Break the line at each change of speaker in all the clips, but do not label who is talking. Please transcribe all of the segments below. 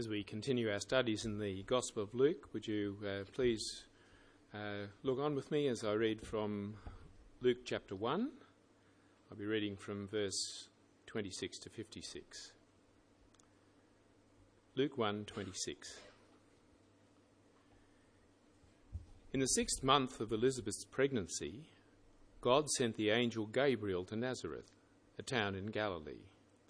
As we continue our studies in the Gospel of Luke, would you uh, please uh, look on with me as I read from Luke chapter 1? I'll be reading from verse 26 to 56. Luke 1:26 In the sixth month of Elizabeth's pregnancy, God sent the angel Gabriel to Nazareth, a town in Galilee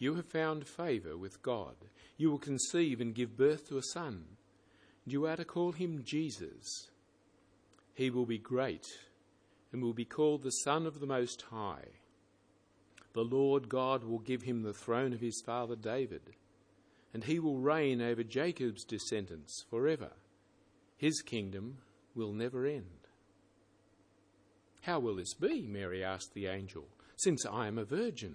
You have found favour with God. You will conceive and give birth to a son, and you are to call him Jesus. He will be great and will be called the Son of the Most High. The Lord God will give him the throne of his father David, and he will reign over Jacob's descendants forever. His kingdom will never end. How will this be? Mary asked the angel, since I am a virgin.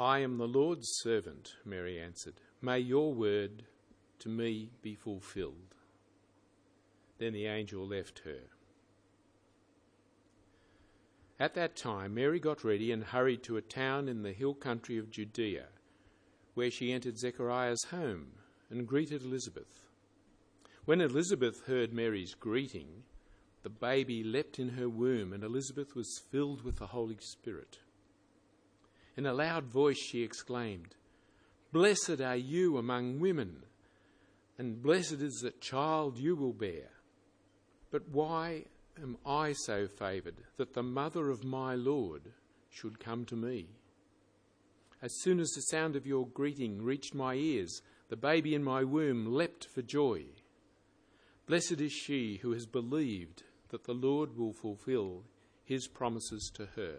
I am the Lord's servant, Mary answered. May your word to me be fulfilled. Then the angel left her. At that time, Mary got ready and hurried to a town in the hill country of Judea, where she entered Zechariah's home and greeted Elizabeth. When Elizabeth heard Mary's greeting, the baby leapt in her womb, and Elizabeth was filled with the Holy Spirit. In a loud voice she exclaimed, Blessed are you among women, and blessed is the child you will bear. But why am I so favoured that the mother of my Lord should come to me? As soon as the sound of your greeting reached my ears, the baby in my womb leapt for joy. Blessed is she who has believed that the Lord will fulfill his promises to her.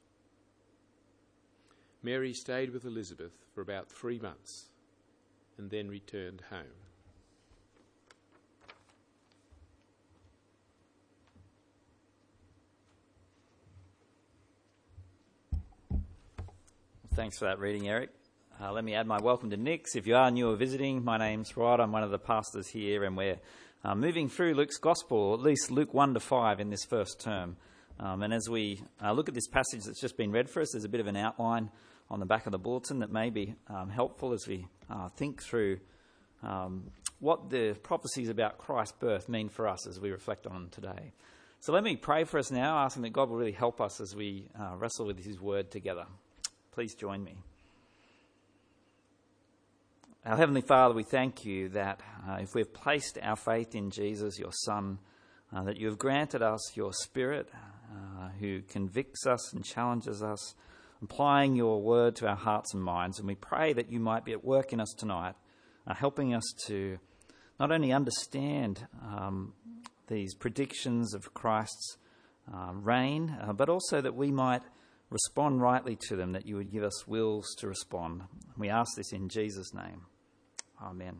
Mary stayed with Elizabeth for about three months and then returned home.
Thanks for that reading, Eric. Uh, let me add my welcome to Nix. If you are new or visiting, my name's Rod. I'm one of the pastors here, and we're uh, moving through Luke's Gospel, or at least Luke 1 to 5 in this first term. Um, and as we uh, look at this passage that's just been read for us, there's a bit of an outline on the back of the bulletin that may be um, helpful as we uh, think through um, what the prophecies about Christ's birth mean for us as we reflect on them today. So let me pray for us now, asking that God will really help us as we uh, wrestle with His word together. Please join me. Our Heavenly Father, we thank you that uh, if we've placed our faith in Jesus, your Son, uh, that you have granted us your Spirit uh, who convicts us and challenges us applying your word to our hearts and minds. And we pray that you might be at work in us tonight, uh, helping us to not only understand um, these predictions of Christ's uh, reign, uh, but also that we might respond rightly to them, that you would give us wills to respond. We ask this in Jesus' name. Amen.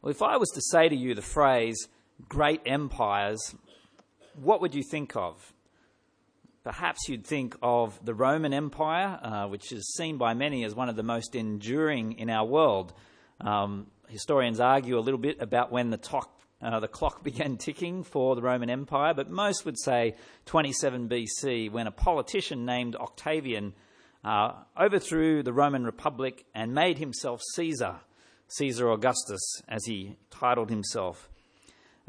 Well, if I was to say to you the phrase great empires, what would you think of? Perhaps you'd think of the Roman Empire, uh, which is seen by many as one of the most enduring in our world. Um, historians argue a little bit about when the, to- uh, the clock began ticking for the Roman Empire, but most would say 27 BC, when a politician named Octavian uh, overthrew the Roman Republic and made himself Caesar, Caesar Augustus, as he titled himself.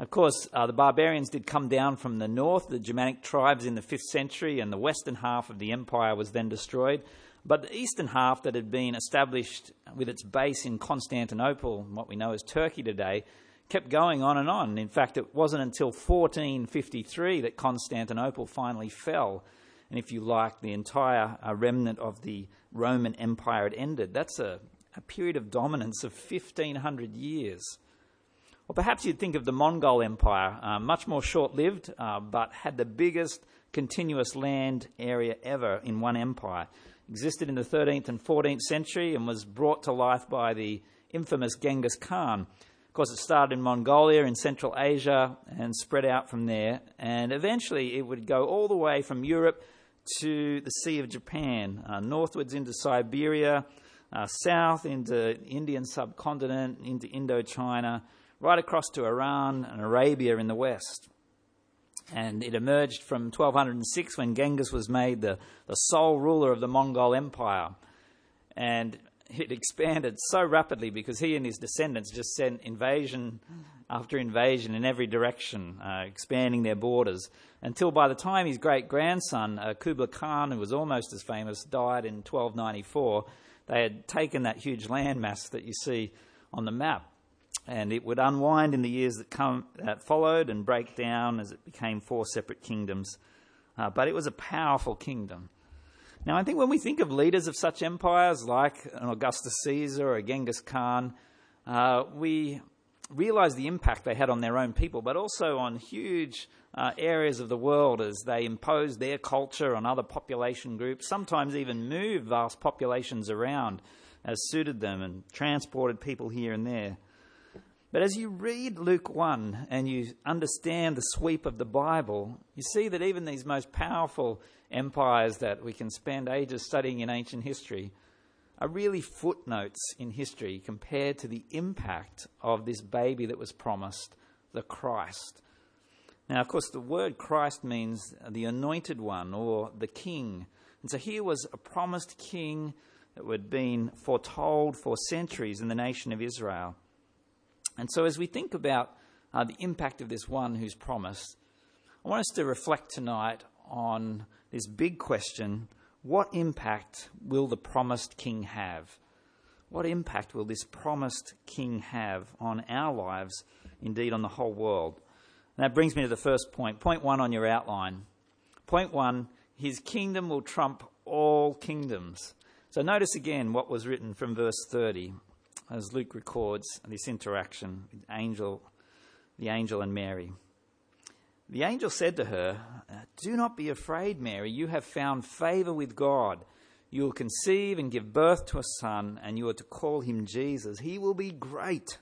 Of course, uh, the barbarians did come down from the north, the Germanic tribes in the 5th century, and the western half of the empire was then destroyed. But the eastern half that had been established with its base in Constantinople, what we know as Turkey today, kept going on and on. In fact, it wasn't until 1453 that Constantinople finally fell. And if you like, the entire uh, remnant of the Roman Empire had ended. That's a, a period of dominance of 1500 years. Or perhaps you'd think of the Mongol Empire, uh, much more short lived, uh, but had the biggest continuous land area ever in one empire. Existed in the 13th and 14th century and was brought to life by the infamous Genghis Khan. Of course, it started in Mongolia in Central Asia and spread out from there, and eventually it would go all the way from Europe to the Sea of Japan, uh, northwards into Siberia, uh, south into the Indian subcontinent, into Indochina, right across to Iran and Arabia in the west. And it emerged from 1206 when Genghis was made the, the sole ruler of the Mongol Empire. And it expanded so rapidly because he and his descendants just sent invasion after invasion in every direction, uh, expanding their borders, until by the time his great grandson, uh, Kublai Khan, who was almost as famous, died in 1294, they had taken that huge landmass that you see on the map and it would unwind in the years that, come, followed and break down as it became four separate kingdoms. Uh, but it was a powerful kingdom. Now, I think when we think of leaders of such empires like an Augustus Caesar or a Genghis Khan, uh, we realize the impact they had on their own people, but also on huge uh, areas of the world as they imposed their culture on other population groups, sometimes even moved vast populations around as suited them and transported people here and there. But as you read Luke 1 and you understand the sweep of the Bible, you see that even these most powerful empires that we can spend ages studying in ancient history are really footnotes in history compared to the impact of this baby that was promised, the Christ. Now, of course, the word Christ means the anointed one or the king. And so here was a promised king that had been foretold for centuries in the nation of Israel. And so, as we think about uh, the impact of this one who's promised, I want us to reflect tonight on this big question what impact will the promised king have? What impact will this promised king have on our lives, indeed on the whole world? And that brings me to the first point. Point one on your outline. Point one his kingdom will trump all kingdoms. So notice again what was written from verse 30 as Luke records this interaction with angel, the angel and Mary. The angel said to her, Do not be afraid, Mary. You have found favor with God. You will conceive and give birth to a son, and you are to call him Jesus. He will be great,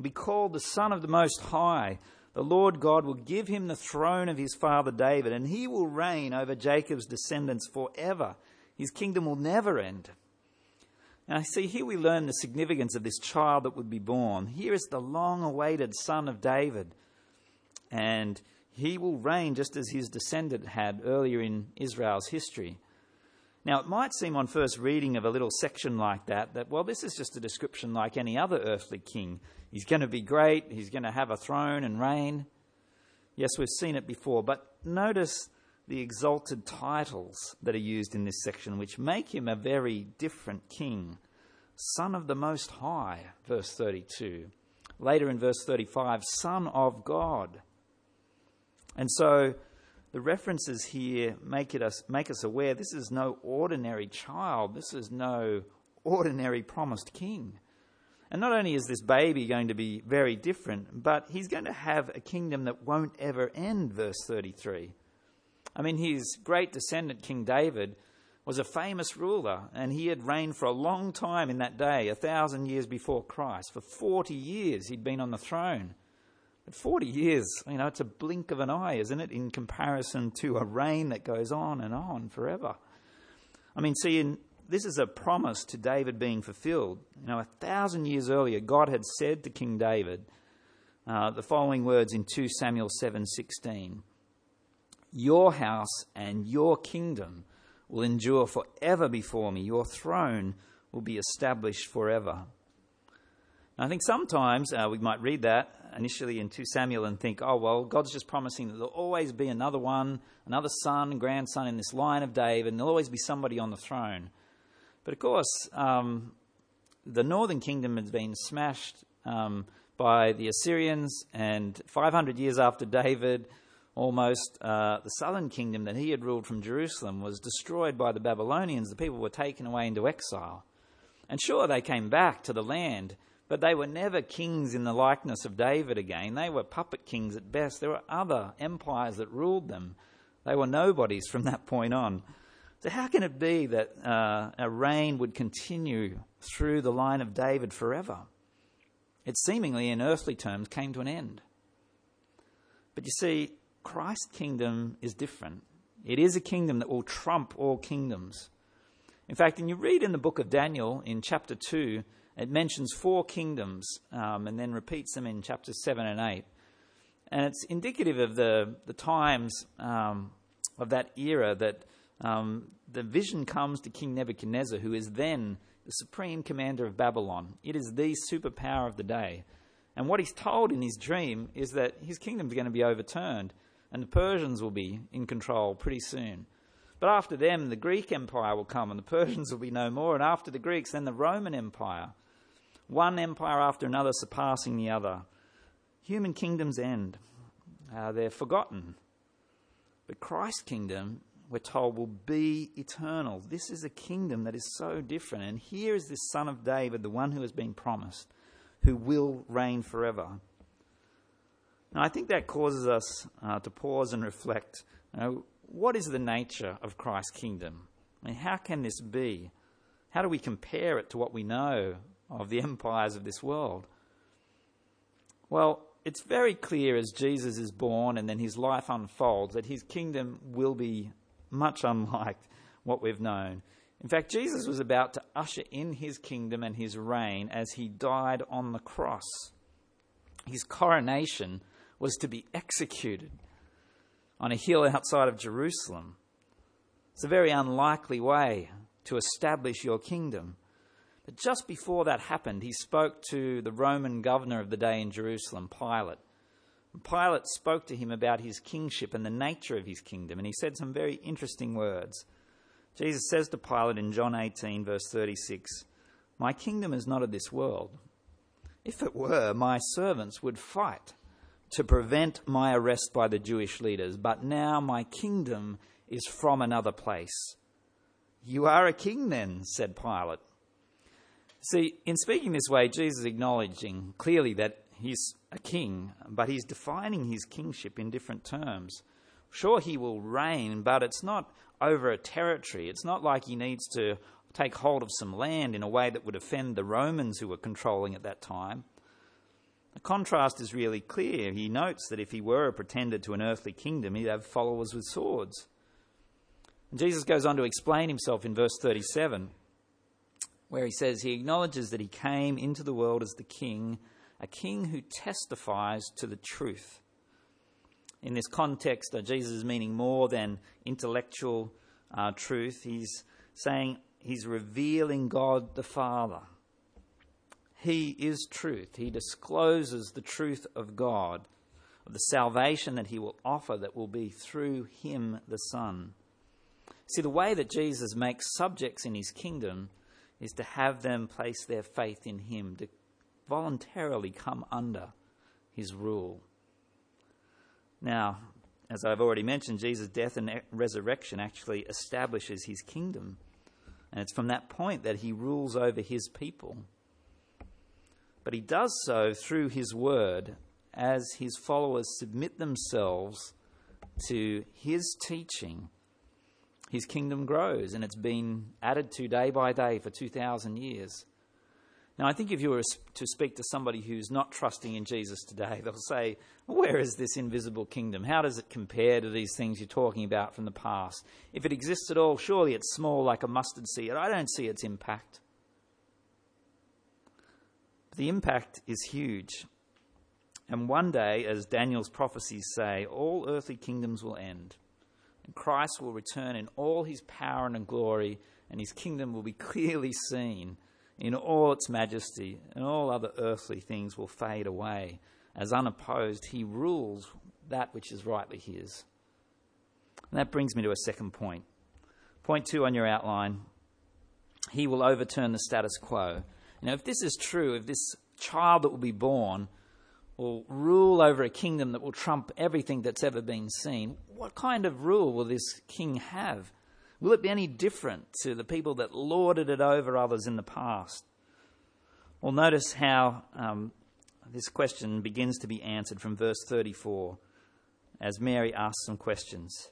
be called the Son of the Most High. The Lord God will give him the throne of his father David, and he will reign over Jacob's descendants forever. His kingdom will never end. Now, see, here we learn the significance of this child that would be born. Here is the long awaited son of David. And he will reign just as his descendant had earlier in Israel's history. Now, it might seem on first reading of a little section like that that, well, this is just a description like any other earthly king. He's going to be great, he's going to have a throne and reign. Yes, we've seen it before, but notice the exalted titles that are used in this section, which make him a very different king. Son of the Most High, verse 32. Later in verse 35, Son of God. And so the references here make, it us, make us aware this is no ordinary child, this is no ordinary promised king. And not only is this baby going to be very different, but he's going to have a kingdom that won't ever end, verse 33. I mean, his great descendant, King David, was a famous ruler, and he had reigned for a long time in that day, a thousand years before Christ. For 40 years he'd been on the throne. But 40 years, you know, it's a blink of an eye, isn't it, in comparison to a reign that goes on and on forever. I mean, see, in, this is a promise to David being fulfilled. You know, a thousand years earlier, God had said to King David uh, the following words in 2 Samuel 7:16: "Your house and your kingdom." will endure forever before me. Your throne will be established forever. And I think sometimes uh, we might read that initially in 2 Samuel and think, oh, well, God's just promising that there'll always be another one, another son, grandson in this line of David, and there'll always be somebody on the throne. But of course, um, the northern kingdom has been smashed um, by the Assyrians, and 500 years after David, almost uh, the southern kingdom that he had ruled from Jerusalem was destroyed by the Babylonians. The people were taken away into exile. And sure, they came back to the land, but they were never kings in the likeness of David again. They were puppet kings at best. There were other empires that ruled them. They were nobodies from that point on. So, how can it be that uh, a reign would continue through the line of David forever? It seemingly, in earthly terms, came to an end. But you see, Christ's kingdom is different. It is a kingdom that will trump all kingdoms. In fact, when you read in the book of Daniel in chapter 2, it mentions four kingdoms um, and then repeats them in chapters 7 and 8. And it's indicative of the, the times um, of that era that um, the vision comes to King Nebuchadnezzar, who is then the supreme commander of Babylon. It is the superpower of the day. And what he's told in his dream is that his kingdom is going to be overturned and the Persians will be in control pretty soon. But after them, the Greek Empire will come, and the Persians will be no more. And after the Greeks, then the Roman Empire. One empire after another surpassing the other. Human kingdoms end, uh, they're forgotten. But Christ's kingdom, we're told, will be eternal. This is a kingdom that is so different. And here is this son of David, the one who has been promised, who will reign forever. Now, I think that causes us uh, to pause and reflect you know, what is the nature of Christ's kingdom? I mean, how can this be? How do we compare it to what we know of the empires of this world? Well, it's very clear as Jesus is born and then his life unfolds that his kingdom will be much unlike what we've known. In fact, Jesus was about to usher in his kingdom and his reign as he died on the cross. His coronation was to be executed on a hill outside of Jerusalem. It's a very unlikely way to establish your kingdom. But just before that happened, he spoke to the Roman governor of the day in Jerusalem, Pilate. Pilate spoke to him about his kingship and the nature of his kingdom, and he said some very interesting words. Jesus says to Pilate in John 18, verse 36, My kingdom is not of this world. If it were, my servants would fight to prevent my arrest by the Jewish leaders, but now my kingdom is from another place. You are a king then, said Pilate. See, in speaking this way, Jesus is acknowledging clearly that he's a king, but he's defining his kingship in different terms. Sure, he will reign, but it's not over a territory. It's not like he needs to take hold of some land in a way that would offend the Romans who were controlling at that time. The contrast is really clear. He notes that if he were a pretender to an earthly kingdom, he'd have followers with swords. And Jesus goes on to explain himself in verse 37, where he says he acknowledges that he came into the world as the king, a king who testifies to the truth. In this context, uh, Jesus is meaning more than intellectual uh, truth. He's saying he's revealing God the Father. He is truth. He discloses the truth of God, of the salvation that He will offer that will be through Him, the Son. See, the way that Jesus makes subjects in His kingdom is to have them place their faith in Him, to voluntarily come under His rule. Now, as I've already mentioned, Jesus' death and resurrection actually establishes His kingdom. And it's from that point that He rules over His people. But he does so through his word as his followers submit themselves to his teaching. His kingdom grows, and it's been added to day by day for 2,000 years. Now, I think if you were to speak to somebody who's not trusting in Jesus today, they'll say, Where is this invisible kingdom? How does it compare to these things you're talking about from the past? If it exists at all, surely it's small like a mustard seed. I don't see its impact. The impact is huge. And one day, as Daniel's prophecies say, all earthly kingdoms will end. And Christ will return in all his power and glory, and his kingdom will be clearly seen in all its majesty, and all other earthly things will fade away. As unopposed, he rules that which is rightly his. And that brings me to a second point. Point two on your outline he will overturn the status quo. Now, if this is true, if this child that will be born will rule over a kingdom that will trump everything that's ever been seen, what kind of rule will this king have? Will it be any different to the people that lorded it over others in the past? Well, notice how um, this question begins to be answered from verse 34 as Mary asks some questions.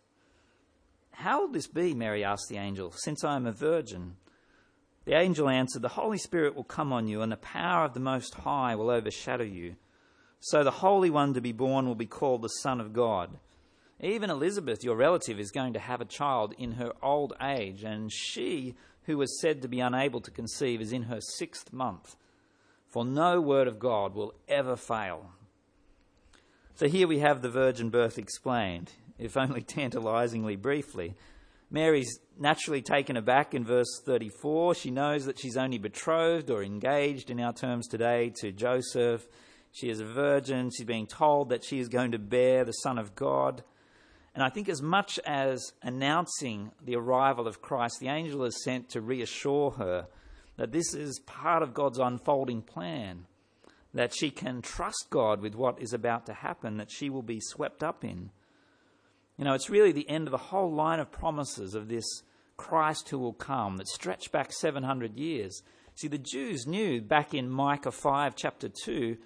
How will this be, Mary asked the angel, since I am a virgin? The angel answered, The Holy Spirit will come on you, and the power of the Most High will overshadow you. So the Holy One to be born will be called the Son of God. Even Elizabeth, your relative, is going to have a child in her old age, and she, who was said to be unable to conceive, is in her sixth month. For no word of God will ever fail. So here we have the virgin birth explained, if only tantalizingly briefly. Mary's naturally taken aback in verse 34. She knows that she's only betrothed or engaged, in our terms today, to Joseph. She is a virgin. She's being told that she is going to bear the Son of God. And I think, as much as announcing the arrival of Christ, the angel is sent to reassure her that this is part of God's unfolding plan, that she can trust God with what is about to happen, that she will be swept up in. You know, it's really the end of the whole line of promises of this Christ who will come that stretch back 700 years. See, the Jews knew back in Micah 5, chapter 2,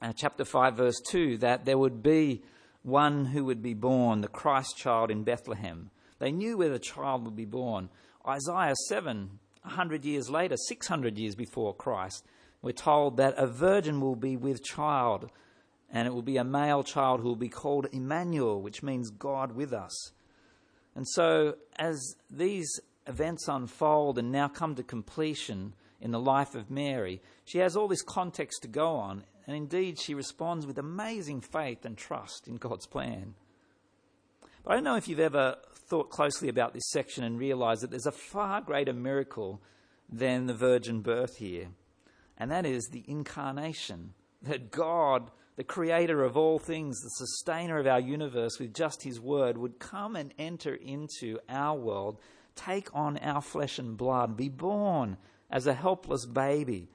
uh, chapter 5, verse 2, that there would be one who would be born, the Christ child in Bethlehem. They knew where the child would be born. Isaiah 7, 100 years later, 600 years before Christ, we're told that a virgin will be with child, and it will be a male child who will be called Emmanuel, which means God with us. And so, as these events unfold and now come to completion in the life of Mary, she has all this context to go on, and indeed, she responds with amazing faith and trust in God's plan. But I don't know if you've ever thought closely about this section and realized that there's a far greater miracle than the virgin birth here, and that is the incarnation. That God, the creator of all things, the sustainer of our universe with just his word, would come and enter into our world, take on our flesh and blood, be born as a helpless baby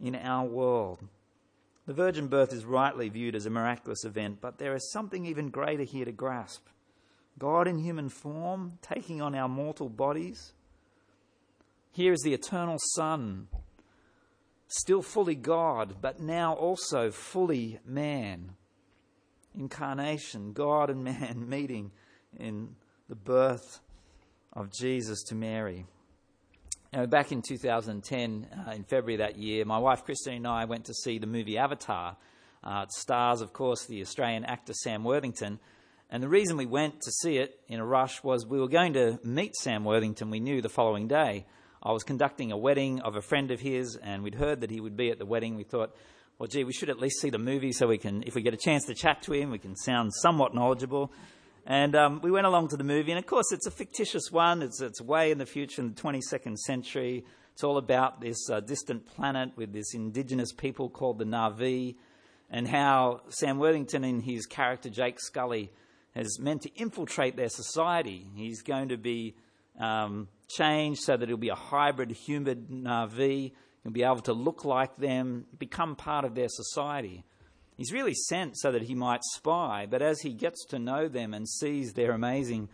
in our world. The virgin birth is rightly viewed as a miraculous event, but there is something even greater here to grasp. God in human form, taking on our mortal bodies. Here is the eternal Son, still fully God, but now also fully man. Incarnation, God and man meeting in the birth of Jesus to Mary. Now, back in 2010, uh, in February that year, my wife Christine and I went to see the movie Avatar. Uh, it stars, of course, the Australian actor Sam Worthington. And the reason we went to see it in a rush was we were going to meet Sam Worthington, we knew, the following day. I was conducting a wedding of a friend of his, and we'd heard that he would be at the wedding. We thought, well, gee, we should at least see the movie so we can, if we get a chance to chat to him, we can sound somewhat knowledgeable. And um, we went along to the movie, and of course, it's a fictitious one. It's, it's way in the future, in the 22nd century. It's all about this uh, distant planet with this indigenous people called the Na'vi, and how Sam Worthington, in his character Jake Scully, has meant to infiltrate their society. He's going to be um, changed so that he'll be a hybrid human Na'vi. Uh, he'll be able to look like them, become part of their society. He's really sent so that he might spy, but as he gets to know them and sees their amazing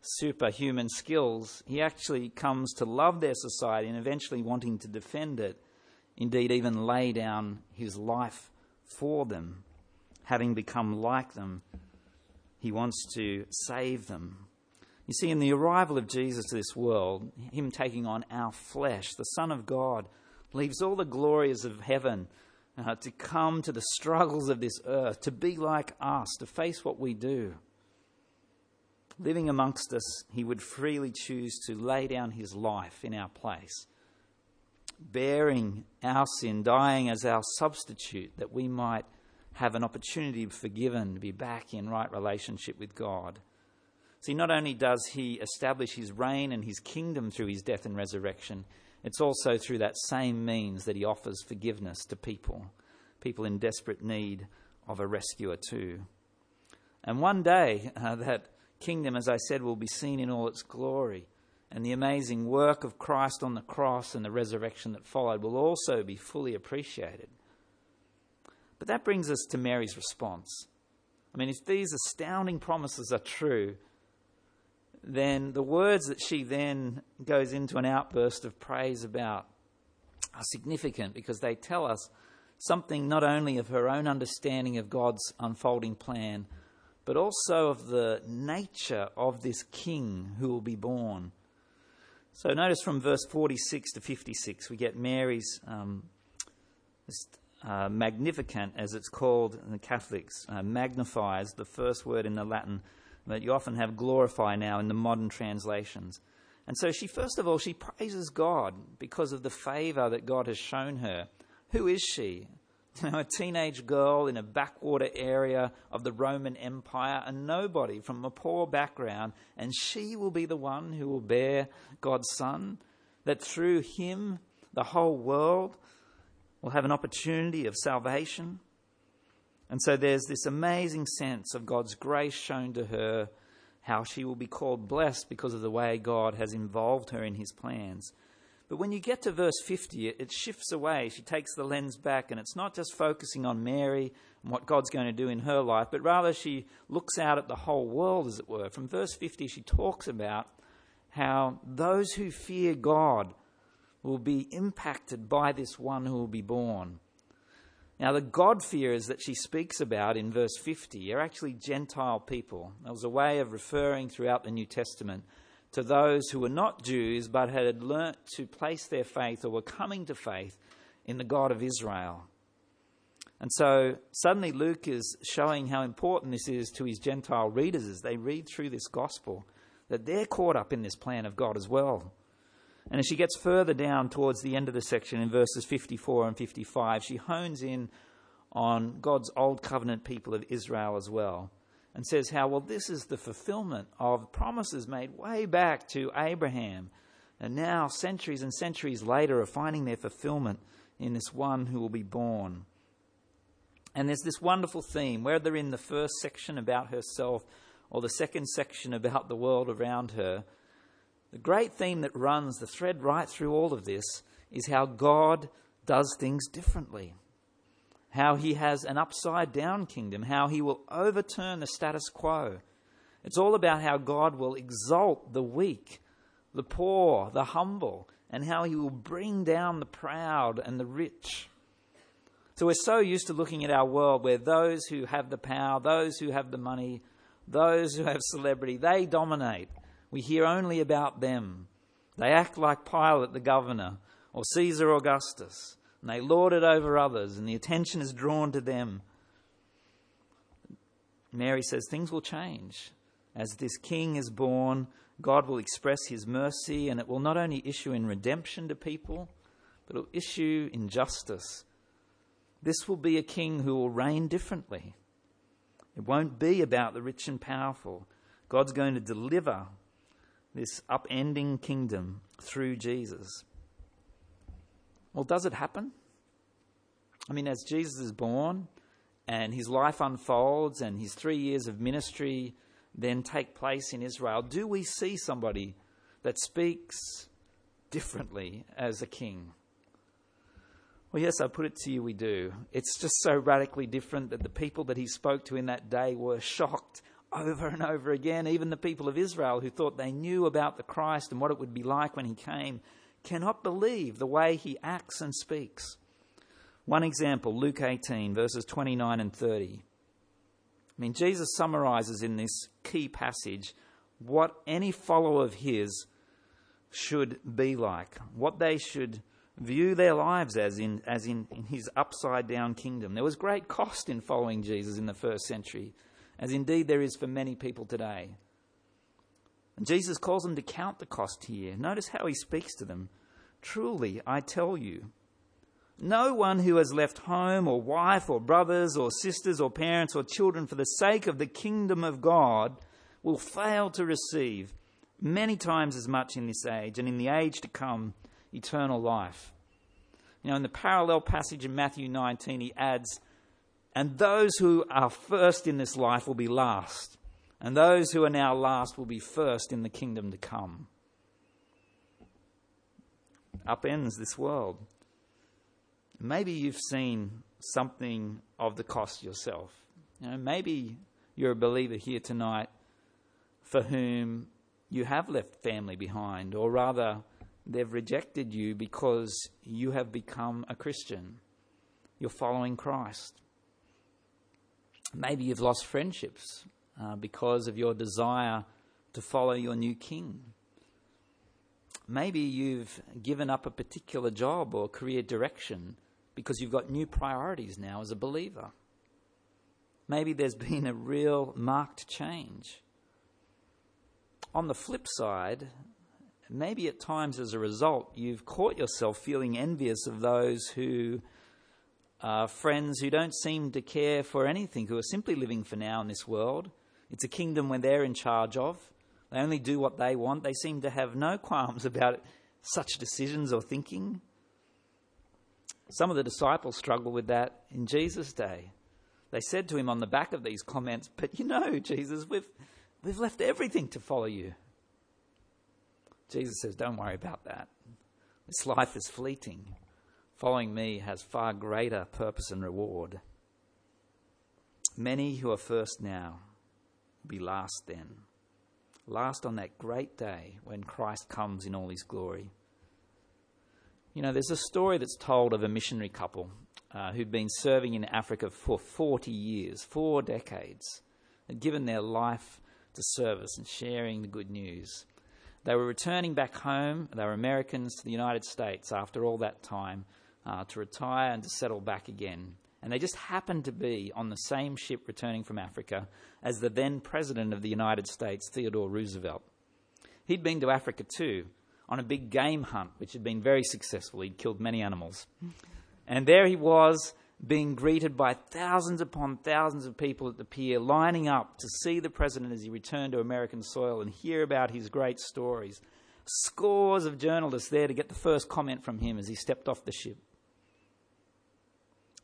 superhuman skills, he actually comes to love their society and eventually wanting to defend it indeed, even lay down his life for them. Having become like them, he wants to save them. You see, in the arrival of Jesus to this world, him taking on our flesh, the Son of God leaves all the glories of heaven uh, to come to the struggles of this earth, to be like us, to face what we do. Living amongst us, he would freely choose to lay down his life in our place, bearing our sin, dying as our substitute, that we might have an opportunity to be forgiven, to be back in right relationship with God. See, not only does he establish his reign and his kingdom through his death and resurrection, it's also through that same means that he offers forgiveness to people, people in desperate need of a rescuer too. And one day, uh, that kingdom, as I said, will be seen in all its glory. And the amazing work of Christ on the cross and the resurrection that followed will also be fully appreciated. But that brings us to Mary's response. I mean, if these astounding promises are true, then the words that she then goes into an outburst of praise about are significant because they tell us something not only of her own understanding of God's unfolding plan, but also of the nature of this king who will be born. So notice from verse 46 to 56, we get Mary's um, uh, Magnificat, as it's called in the Catholics, uh, magnifies the first word in the Latin that you often have glorify now in the modern translations. And so she, first of all, she praises God because of the favor that God has shown her. Who is she? You know, a teenage girl in a backwater area of the Roman Empire, a nobody from a poor background, and she will be the one who will bear God's Son, that through him the whole world will have an opportunity of salvation. And so there's this amazing sense of God's grace shown to her, how she will be called blessed because of the way God has involved her in his plans. But when you get to verse 50, it shifts away. She takes the lens back, and it's not just focusing on Mary and what God's going to do in her life, but rather she looks out at the whole world, as it were. From verse 50, she talks about how those who fear God will be impacted by this one who will be born. Now, the God-fearers that she speaks about in verse 50 are actually Gentile people. That was a way of referring throughout the New Testament to those who were not Jews but had learnt to place their faith or were coming to faith in the God of Israel. And so suddenly Luke is showing how important this is to his Gentile readers as they read through this gospel, that they're caught up in this plan of God as well. And as she gets further down towards the end of the section in verses 54 and 55, she hones in on God's old covenant people of Israel as well and says how, well, this is the fulfillment of promises made way back to Abraham. And now, centuries and centuries later, are finding their fulfillment in this one who will be born. And there's this wonderful theme, whether in the first section about herself or the second section about the world around her, the great theme that runs the thread right through all of this is how God does things differently. How he has an upside down kingdom, how he will overturn the status quo. It's all about how God will exalt the weak, the poor, the humble, and how he will bring down the proud and the rich. So we're so used to looking at our world where those who have the power, those who have the money, those who have celebrity, they dominate. We hear only about them. They act like Pilate the governor or Caesar Augustus, and they lord it over others, and the attention is drawn to them. Mary says things will change. As this king is born, God will express his mercy, and it will not only issue in redemption to people, but it will issue in justice. This will be a king who will reign differently. It won't be about the rich and powerful. God's going to deliver this upending kingdom through Jesus. Well, does it happen? I mean, as Jesus is born and his life unfolds and his three years of ministry then take place in Israel, do we see somebody that speaks differently as a king? Well, yes, I put it to you, we do. It's just so radically different that the people that he spoke to in that day were shocked over and over again. Even the people of Israel who thought they knew about the Christ and what it would be like when he came cannot believe the way he acts and speaks. One example, Luke 18, verses 29 and 30. I mean, Jesus summarizes in this key passage what any follower of his should be like, what they should view their lives as in, as in, in his upside down kingdom. There was great cost in following Jesus in the first century, as indeed there is for many people today. And Jesus calls them to count the cost here. Notice how he speaks to them. Truly, I tell you, no one who has left home or wife or brothers or sisters or parents or children for the sake of the kingdom of God will fail to receive many times as much in this age and in the age to come eternal life. You know, in the parallel passage in Matthew 19, he adds, And those who are first in this life will be last, and those who are now last will be first in the kingdom to come. Upends this world. Maybe you've seen something of the cost yourself. You know, maybe you're a believer here tonight for whom you have left family behind, or rather, they've rejected you because you have become a Christian. You're following Christ. Maybe you've lost friendships uh, because of your desire to follow your new king. Maybe you've given up a particular job or career direction because you've got new priorities now as a believer. Maybe there's been a real marked change. On the flip side, maybe at times as a result, you've caught yourself feeling envious of those who are friends who don't seem to care for anything, who are simply living for now in this world. It's a kingdom where they're in charge of. They only do what they want. They seem to have no qualms about such decisions or thinking. Some of the disciples struggle with that in Jesus' day. They said to him on the back of these comments, But you know, Jesus, we've, we've left everything to follow you. Jesus says, Don't worry about that. This life is fleeting. Following me has far greater purpose and reward. Many who are first now will be last then. Last on that great day when Christ comes in all his glory. You know, there's a story that's told of a missionary couple uh, who'd been serving in Africa for 40 years, four decades, had given their life to service and sharing the good news. They were returning back home, they were Americans to the United States after all that time uh, to retire and to settle back again. And they just happened to be on the same ship returning from Africa as the then President of the United States, Theodore Roosevelt. He'd been to Africa too, on a big game hunt, which had been very successful. He'd killed many animals. And there he was, being greeted by thousands upon thousands of people at the pier, lining up to see the president as he returned to American soil and hear about his great stories. Scores of journalists there to get the first comment from him as he stepped off the ship.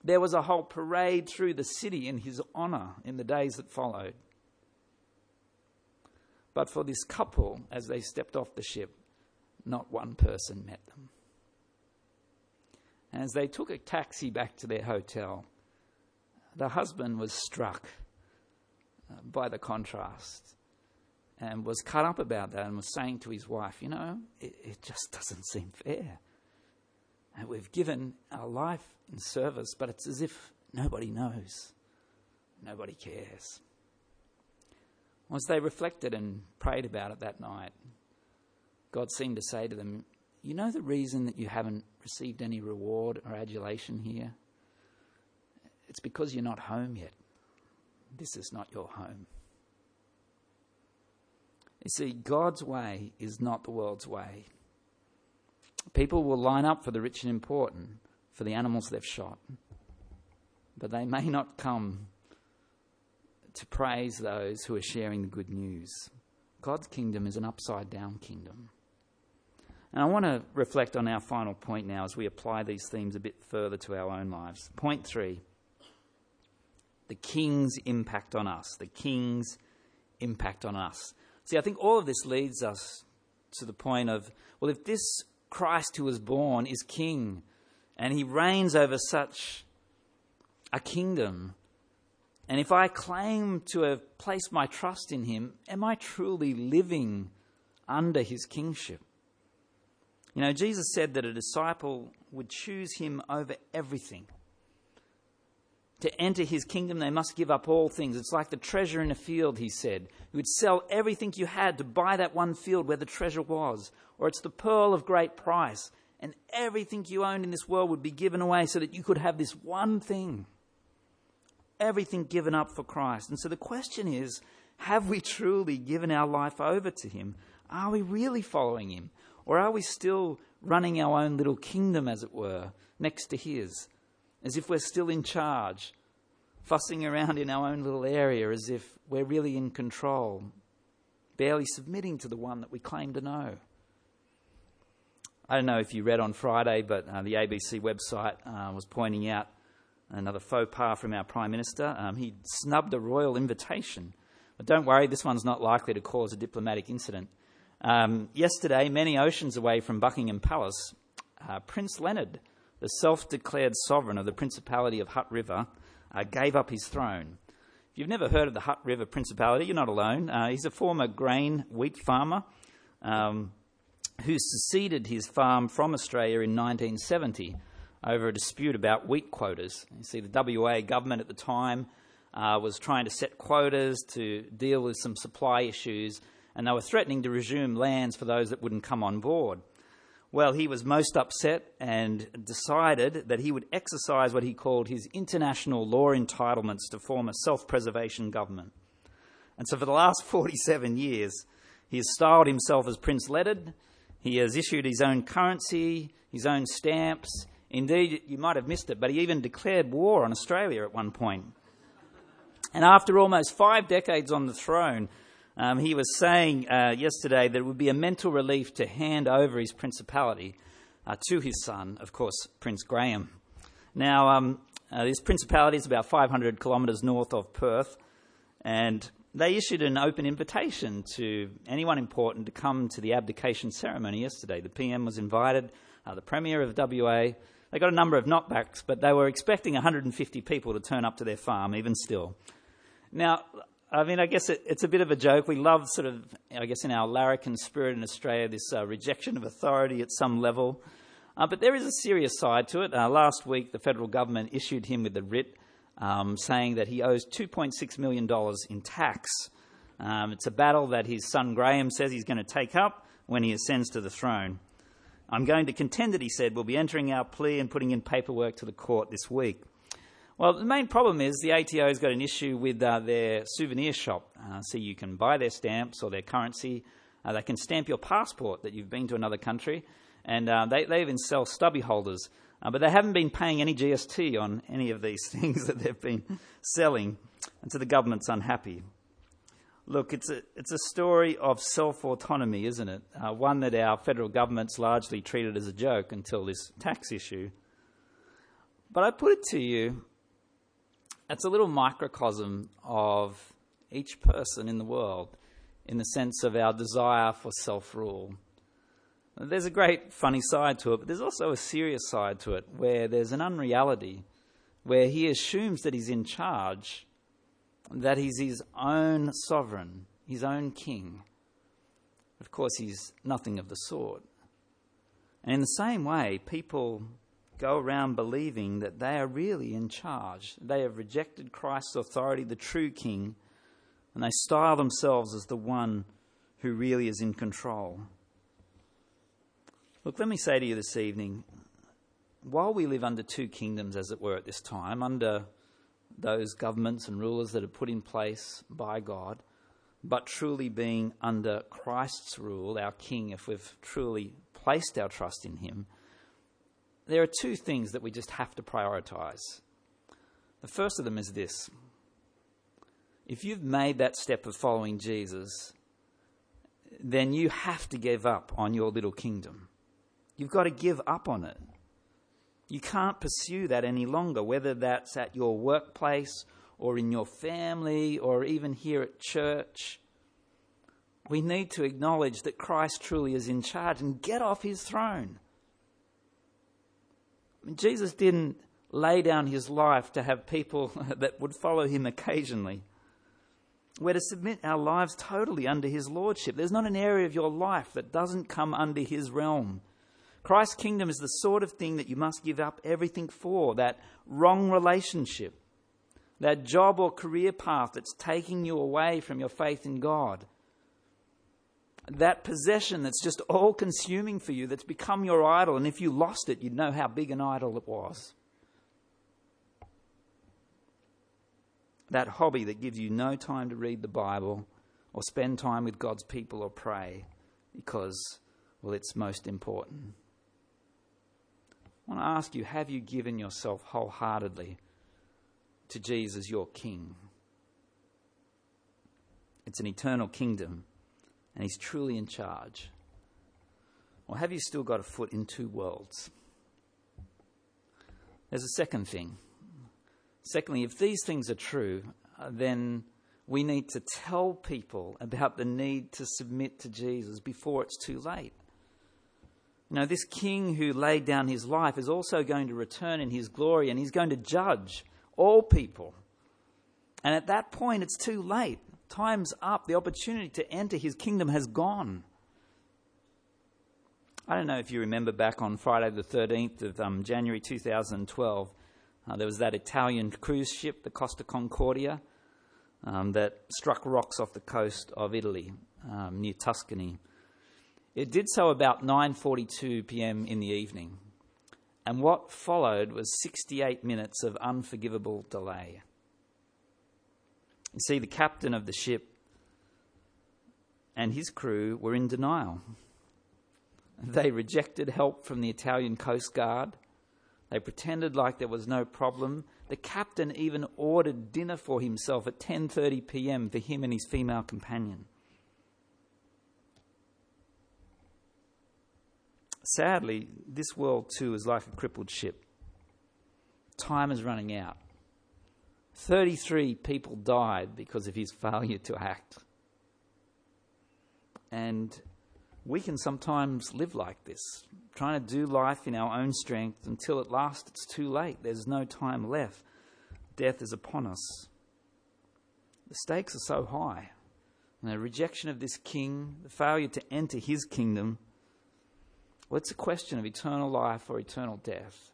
There was a whole parade through the city in his honour in the days that followed. But for this couple, as they stepped off the ship, not one person met them. As they took a taxi back to their hotel, the husband was struck uh, by the contrast and was cut up about that and was saying to his wife, You know, it, it just doesn't seem fair. And we've given our life in service, but it's as if nobody knows, nobody cares. Once they reflected and prayed about it that night, God seemed to say to them, You know the reason that you haven't received any reward or adulation here? It's because you're not home yet. This is not your home. You see, God's way is not the world's way. People will line up for the rich and important, for the animals they've shot, but they may not come to praise those who are sharing the good news. God's kingdom is an upside down kingdom. And I want to reflect on our final point now as we apply these themes a bit further to our own lives. Point three the king's impact on us. The king's impact on us. See, I think all of this leads us to the point of well, if this Christ who was born is king and he reigns over such a kingdom, and if I claim to have placed my trust in him, am I truly living under his kingship? You know, Jesus said that a disciple would choose him over everything. To enter his kingdom, they must give up all things. It's like the treasure in a field, he said. You would sell everything you had to buy that one field where the treasure was. Or it's the pearl of great price, and everything you owned in this world would be given away so that you could have this one thing. Everything given up for Christ. And so the question is have we truly given our life over to him? Are we really following him? Or are we still running our own little kingdom, as it were, next to his? As if we're still in charge, fussing around in our own little area as if we're really in control, barely submitting to the one that we claim to know. I don't know if you read on Friday, but uh, the ABC website uh, was pointing out another faux pas from our Prime Minister. Um, he snubbed a royal invitation. But don't worry, this one's not likely to cause a diplomatic incident. Um, yesterday, many oceans away from Buckingham Palace, uh, Prince Leonard the self declared sovereign of the Principality of Hutt River, uh, gave up his throne. If you've never heard of the Hutt River Principality, you're not alone. Uh, he's a former grain wheat farmer um, who seceded his farm from Australia in 1970 over a dispute about wheat quotas. You see, the WA government at the time uh, was trying to set quotas to deal with some supply issues, and they were threatening to resume lands for those that wouldn't come on board. Well, he was most upset and decided that he would exercise what he called his international law entitlements to form a self preservation government. And so, for the last 47 years, he has styled himself as Prince Leonard. He has issued his own currency, his own stamps. Indeed, you might have missed it, but he even declared war on Australia at one point. And after almost five decades on the throne, um, he was saying uh, yesterday that it would be a mental relief to hand over his principality uh, to his son, of course, Prince Graeme. Now, um, uh, this principality is about 500 kilometres north of Perth, and they issued an open invitation to anyone important to come to the abdication ceremony yesterday. The PM was invited, uh, the Premier of WA. They got a number of knockbacks, but they were expecting 150 people to turn up to their farm, even still. Now, I mean, I guess it, it's a bit of a joke. We love sort of, I guess, in our larrikin spirit in Australia, this uh, rejection of authority at some level. Uh, but there is a serious side to it. Uh, last week, the federal government issued him with a writ um, saying that he owes $2.6 million in tax. Um, it's a battle that his son Graeme says he's going to take up when he ascends to the throne. I'm going to contend that, he said, we'll be entering our plea and putting in paperwork to the court this week. Well, the main problem is the ATO's got an issue with uh, their souvenir shop. Uh, so you can buy their stamps or their currency. Uh, they can stamp your passport that you've been to another country. And uh, they, they even sell stubby holders. Uh, but they haven't been paying any GST on any of these things that they've been selling. And so the government's unhappy. Look, it's a, it's a story of self autonomy, isn't it? Uh, one that our federal government's largely treated as a joke until this tax issue. But I put it to you it's a little microcosm of each person in the world in the sense of our desire for self rule. There's a great funny side to it, but there's also a serious side to it where there's an unreality, where he assumes that he's in charge, that he's his own sovereign, his own king. Of course, he's nothing of the sort. And in the same way, people go around believing that they are really in charge. They have rejected Christ's authority, the true king, and they style themselves as the one who really is in control. Look, let me say to you this evening while we live under two kingdoms, as it were, at this time, under those governments and rulers that are put in place by God, but truly being under Christ's rule, our King, if we've truly placed our trust in Him, there are two things that we just have to prioritize. The first of them is this if you've made that step of following Jesus, then you have to give up on your little kingdom. You've got to give up on it. You can't pursue that any longer, whether that's at your workplace or in your family or even here at church. We need to acknowledge that Christ truly is in charge and get off his throne. Jesus didn't lay down his life to have people that would follow him occasionally. We're to submit our lives totally under his lordship. There's not an area of your life that doesn't come under his realm. Christ's kingdom is the sort of thing that you must give up everything for, that wrong relationship, that job or career path that's taking you away from your faith in God, that possession that's just all consuming for you, that's become your idol, and if you lost it, you'd know how big an idol it was. That hobby that gives you no time to read the Bible or spend time with God's people or pray because, well, it's most important. I want to ask you have you given yourself wholeheartedly to Jesus, your King? It's an eternal kingdom, and He's truly in charge. Or have you still got a foot in two worlds? There's a second thing. Secondly, if these things are true, uh, then we need to tell people about the need to submit to Jesus before it's too late. You know, this king who laid down his life is also going to return in his glory and he's going to judge all people. And at that point, it's too late. Time's up. The opportunity to enter his kingdom has gone. I don't know if you remember back on Friday the 13th of um, January 2012, uh, there was that Italian cruise ship, the Costa Concordia, um, that struck rocks off the coast of Italy um, near Tuscany. It did so about 9:42 p.m. in the evening. And what followed was 68 minutes of unforgivable delay. You see, the captain of the ship and his crew were in denial. They rejected help from the Italian Coast Guard. They pretended like there was no problem. The captain even ordered dinner for himself at 10:30 p.m. for him and his female companion. Sadly, this world too is like a crippled ship. Time is running out. 33 people died because of his failure to act. And we can sometimes live like this, trying to do life in our own strength until at last it's too late. There's no time left. Death is upon us. The stakes are so high. And the rejection of this king, the failure to enter his kingdom, well, it's a question of eternal life or eternal death.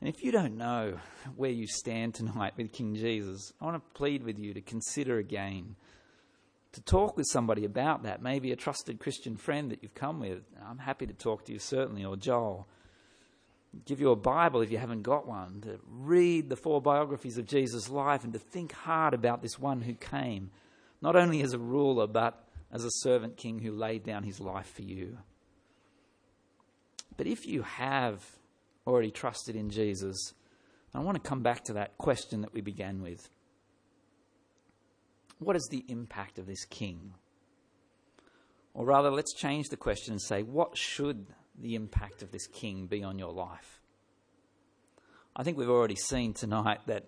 And if you don't know where you stand tonight with King Jesus, I want to plead with you to consider again, to talk with somebody about that, maybe a trusted Christian friend that you've come with. I'm happy to talk to you, certainly, or Joel. Give you a Bible if you haven't got one, to read the four biographies of Jesus' life and to think hard about this one who came, not only as a ruler, but as a servant king who laid down his life for you. But if you have already trusted in Jesus, I want to come back to that question that we began with. What is the impact of this king? Or rather, let's change the question and say, what should the impact of this king be on your life? I think we've already seen tonight that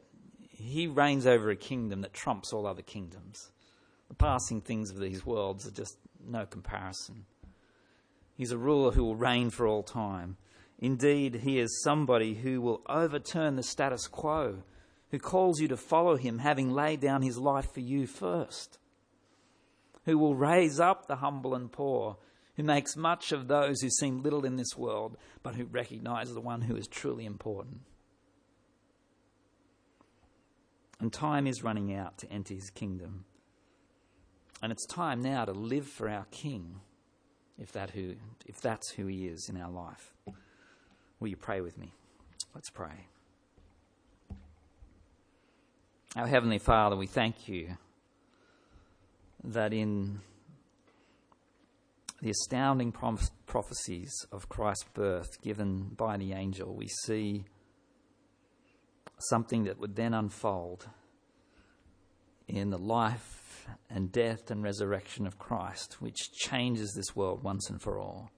he reigns over a kingdom that trumps all other kingdoms. The passing things of these worlds are just no comparison. He's a ruler who will reign for all time. Indeed, he is somebody who will overturn the status quo, who calls you to follow him, having laid down his life for you first, who will raise up the humble and poor, who makes much of those who seem little in this world, but who recognize the one who is truly important. And time is running out to enter his kingdom. And it's time now to live for our King if, that who, if that's who He is in our life. Will you pray with me? Let's pray. Our Heavenly Father, we thank you that in the astounding prophecies of Christ's birth given by the angel, we see something that would then unfold in the life and death and resurrection of Christ, which changes this world once and for all.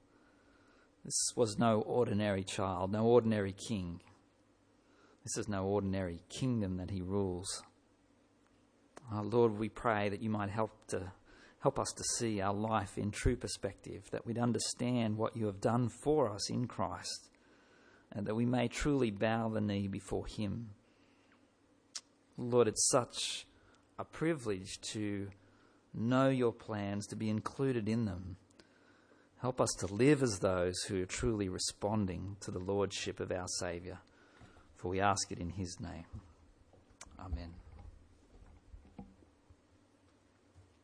This was no ordinary child, no ordinary king. This is no ordinary kingdom that he rules. Oh, Lord, we pray that you might help to help us to see our life in true perspective, that we'd understand what you have done for us in Christ, and that we may truly bow the knee before him. Lord, it's such a privilege to know your plans, to be included in them. Help us to live as those who are truly responding to the Lordship of our Saviour, for we ask it in His name. Amen.